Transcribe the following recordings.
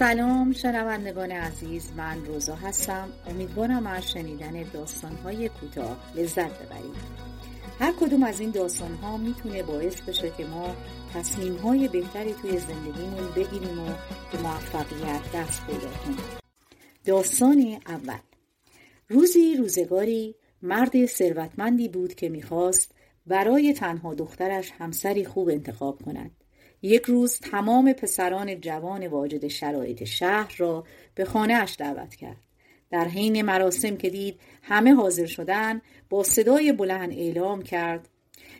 سلام شنوندگان عزیز من روزا هستم. امیدوارم از شنیدن داستانهای کوتاه لذت ببرید. هر کدوم از این داستانها می‌تونه باعث بشه که ما تصمیمهای بهتری توی زندگیمون بگیریم و به موفقیت دست پیدا کنیم. داستان اول. روزی روزگاری مرد ثروتمندی بود که می‌خواست برای تنها دخترش همسری خوب انتخاب کند. یک روز تمام پسران جوان واجد شرایط شهر را به خانهاش دعوت کرد. در حین مراسم که دید همه حاضر شدن با صدای بلند اعلام کرد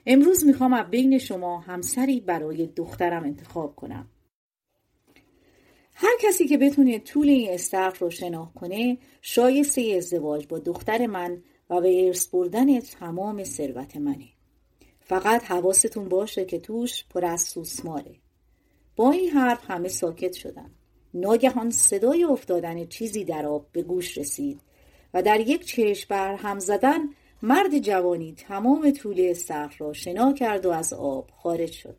امروز می‌خوام از بین شما همسری برای دخترم انتخاب کنم. هر کسی که بتونه طول این استخر رو شناخت کنه شایسته ازدواج با دختر من و به ارث بردن تمام ثروت منه. فقط حواستون باشه که توش پر از سوسماره. با این حرف همه ساکت شدن. ناگهان صدای افتادن چیزی در آب به گوش رسید و در یک چشم بر هم زدن مرد جوانی تمام طول استخر را شنا کرد و از آب خارج شد.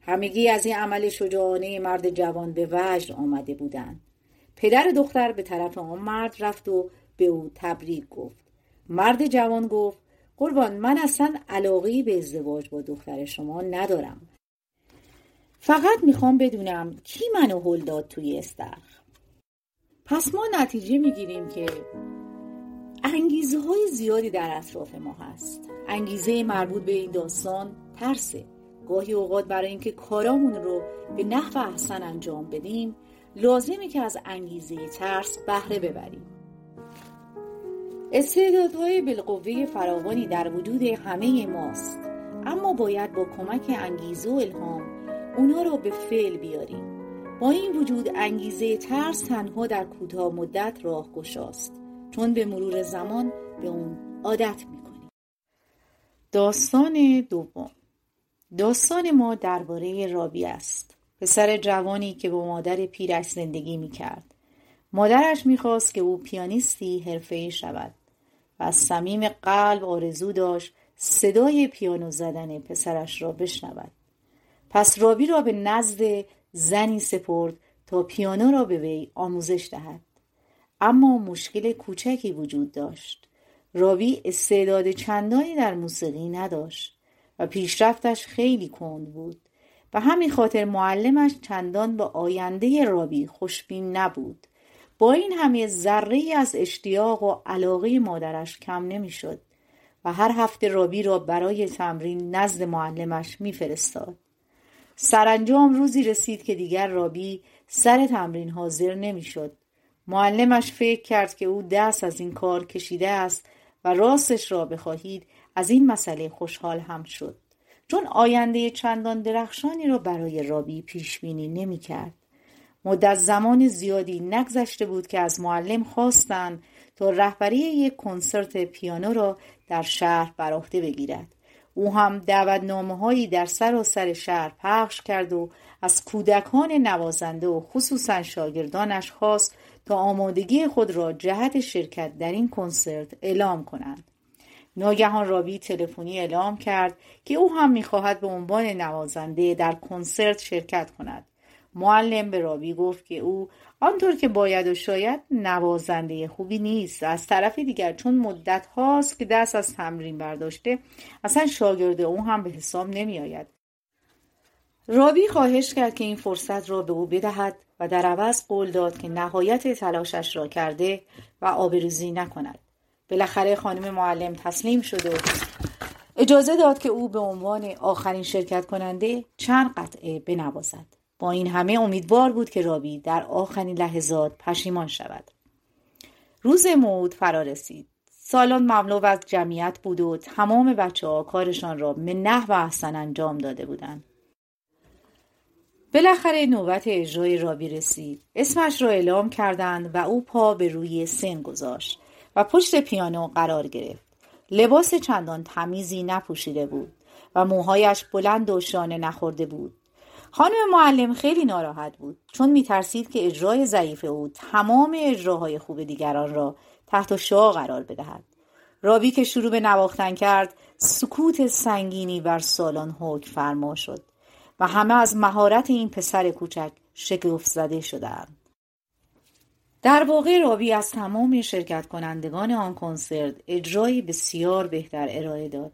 همگی از این عمل شجاعانه مرد جوان به وجد آمده بودند. پدر دختر به طرف آن مرد رفت و به او تبریک گفت. مرد جوان گفت قربان من اصلا علاقه به ازدواج با دختر شما ندارم. فقط می‌خوام بدونم کی منو هل داد توی استخر. پس ما نتیجه می‌گیریم که انگیزه های زیادی در اطراف ما هست. انگیزه مربوط به این داستان ترسه. گاهی اوقات برای اینکه کارامون رو به نحو احسن انجام بدیم لازمه که از انگیزه ترس بهره ببریم. استعدادهای بالقوه فراوانی در وجود همه ماست. اما باید با کمک انگیزه و الهام اونا رو به فعل بیاریم. با این وجود انگیزه ترس تنها در کوتاه مدت راه گشاست چون به مرور زمان به اون عادت می‌کنیم. داستان دوم. داستان ما درباره رابی است. پسر جوانی که با مادر پیرش زندگی می‌کرد. مادرش می‌خواست که او پیانیستی حرفهای شود و از صمیم قلب آرزو داشت صدای پیانو زدن پسرش را بشنود. پس رابی را به نزد زنی سپرد تا پیانو را به وی آموزش دهد. اما مشکل کوچکی وجود داشت. رابی استعداد چندانی در موسیقی نداشت و پیشرفتش خیلی کند بود. و همین خاطر معلمش چندان به آینده رابی خوشبین نبود. با این همه ذره از اشتیاق و علاقه مادرش کم نمی‌شد و هر هفته رابی را برای تمرین نزد معلمش میفرستاد. سرانجام روزی رسید که دیگر رابی سر تمرین حاضر نمی‌شد. معلمش فکر کرد که او دست از این کار کشیده است و راستش را بخواهید از این مسئله خوشحال هم شد. چون آینده چندان درخشانی را برای رابی پیش بینی نمی کرد. مدت زمان زیادی نگذشته بود که از معلم خواستند تا رهبری یک کنسرت پیانو را در شهر بر عهده بگیرد. او هم دعوتنامه هایی در سراسر شهر پخش کرد و از کودکان نوازنده و خصوصا شاگردانش خواست تا آمادگی خود را جهت شرکت در این کنسرت اعلام کنند. ناگهان رابی تلفنی اعلام کرد که او هم می‌خواهد به عنوان نوازنده در کنسرت شرکت کند. معلم به رابی گفت که او آنطور که باید و شاید نوازنده خوبی نیست از طرف دیگر چون مدت هاست که دست از تمرین برداشته اصلا شاگرد او هم به حساب نمی آید. رابی خواهش کرد که این فرصت را به او بدهد و در عوض قول داد که نهایت تلاشش را کرده و آبروزی نکند. بالاخره خانم معلم تسلیم شد و اجازه داد که او به عنوان آخرین شرکت کننده چند قطعه بنوازد. این همه امیدوار بود که رابی در آخرین لحظات پشیمان شود. روز موعود فرا رسید. سالن مملو از جمعیت بود و تمام بچه ها کارشان را به نحو احسن انجام داده بودند. بالاخره نوبت اجرای رابی رسید. اسمش را اعلام کردند و او پا به روی سن گذاشت و پشت پیانو قرار گرفت. لباس چندان تمیزی نپوشیده بود و موهایش بلند و شانه نخورده بود. خانم معلم خیلی ناراحت بود چون میترسید که اجرای ضعیف او تمام اجراهای خوب دیگران را تحت شعا قرار بدهد. رابی که شروع به نواختن کرد سکوت سنگینی بر سالن حکم فرما شد و همه از مهارت این پسر کوچک شگفت زده شدند. در واقع راوی از تمام شرکت کنندگان آن کنسرت اجرایی بسیار بهتر ارائه داد.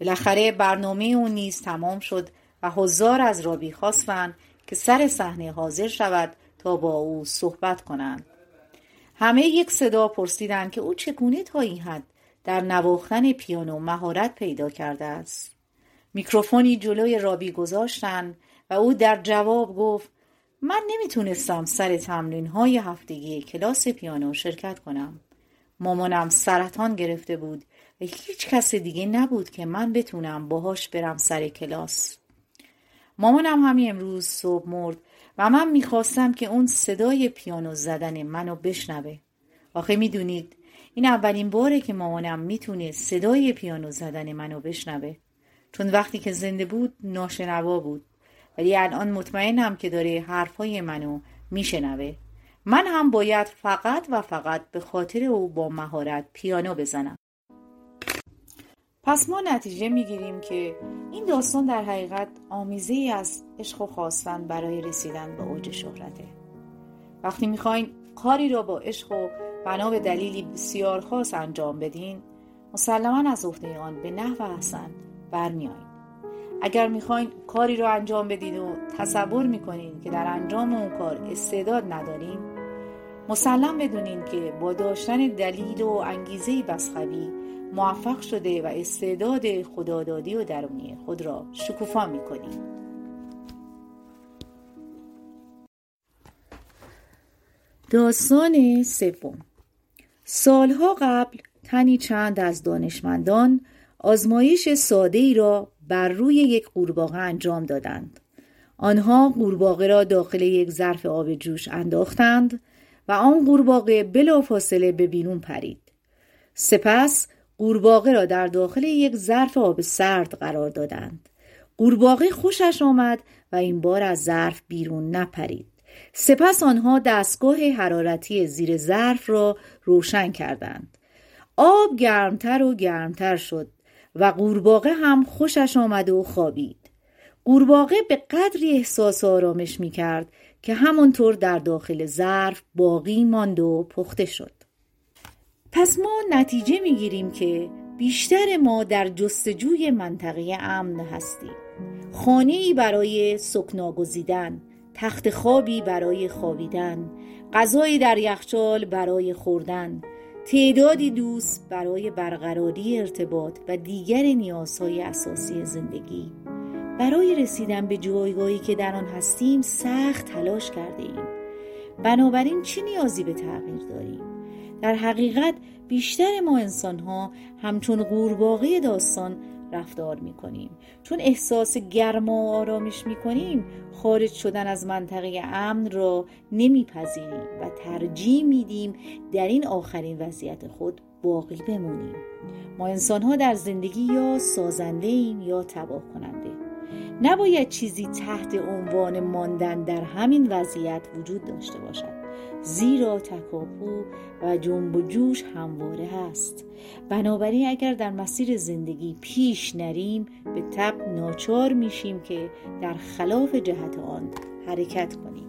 بالاخره برنامه او نیز تمام شد و هزار از راوی خواستند که سر صحنه حاضر شود تا با او صحبت کنند. همه یک صدا پرسیدند که او چگونه تا این حد در نواختن پیانو مهارت پیدا کرده است. میکروفونی جلوی رابی گذاشتند و او در جواب گفت من نمی‌تونستم سر تمرین های هفتگی کلاس پیانو شرکت کنم. مامانم سرطان گرفته بود و هیچ کس دیگه نبود که من بتونم باهاش برم سر کلاس. مامانم همین امروز صبح مرد و من می‌خواستم که اون صدای پیانو زدن منو بشنوه. آخه می‌دونید این اولین باره که مامانم می‌تونه صدای پیانو زدن منو بشنوه. چون وقتی که زنده بود ناشنوا بود. ولی الان مطمئنم که داره حرفای منو میشنوه. من هم باید فقط و فقط به خاطر او با مهارت پیانو بزنم. پس ما نتیجه می‌گیریم که این داستان در حقیقت آمیزه ای از عشق و خواستن برای رسیدن به اوج شهرته. وقتی می‌خواین کاری را با عشق و بنا به دلیلی بسیار خاص انجام بدین مسلما از عهده آن به نحو حسن برمیایید اگر می‌خواین کاری را انجام بدید و تصور می‌کنین که در انجام اون کار استعداد ندارین مسلم بدونین که با داشتن دلیل و انگیزه بسخوی موفق شده و استعداد خدادادی و درونی خود را شکوفا می‌کنید داستان سوم سالها قبل تنی چند از دانشمندان آزمایش ساده ای را بر روی یک قورباغه انجام دادند. آنها قورباغه را داخل یک ظرف آب جوش انداختند و آن قورباغه بلافاصله به بیرون پرید. سپس قورباغه را در داخل یک ظرف آب سرد قرار دادند. قورباغه خوشش آمد و این بار از ظرف بیرون نپرید. سپس آنها دستگاه حرارتی زیر ظرف را روشن کردند. آب گرمتر و گرمتر شد و قورباغه هم خوشش آمد و خوابید. قورباغه به قدری احساس آرامش می کرد که همانطور در داخل ظرف باقی ماند و پخته شد. پس ما نتیجه می گیریم که بیشتر ما در جستجوی منطقه امن هستیم. خانه برای سکنا گزیدن، تخت خوابی برای خوابیدن، غذایی در یخچال برای خوردن، تعدادی دوست برای برقراری ارتباط و دیگر نیازهای اساسی زندگی. برای رسیدن به جایگاهی که در آن هستیم سخت تلاش کرده ایم بنابراین چه نیازی به تغییر داریم؟ در حقیقت بیشتر ما انسان ها همچون قورباغه داستان رفتار می کنیم چون احساس گرما و آرامش می کنیم خارج شدن از منطقه امن را نمیپذیریم و ترجیح میدیم در این آخرین وضعیت خود باقی بمونیم. ما انسان ها در زندگی یا سازنده ایم یا تباه کننده نباید چیزی تحت عنوان ماندن در همین وضعیت وجود داشته باشد. زیرا تکاپو و جنب و جوش همواره هست. بنابراین اگر در مسیر زندگی پیش نریم به تب ناچار میشیم که در خلاف جهت آن حرکت کنیم.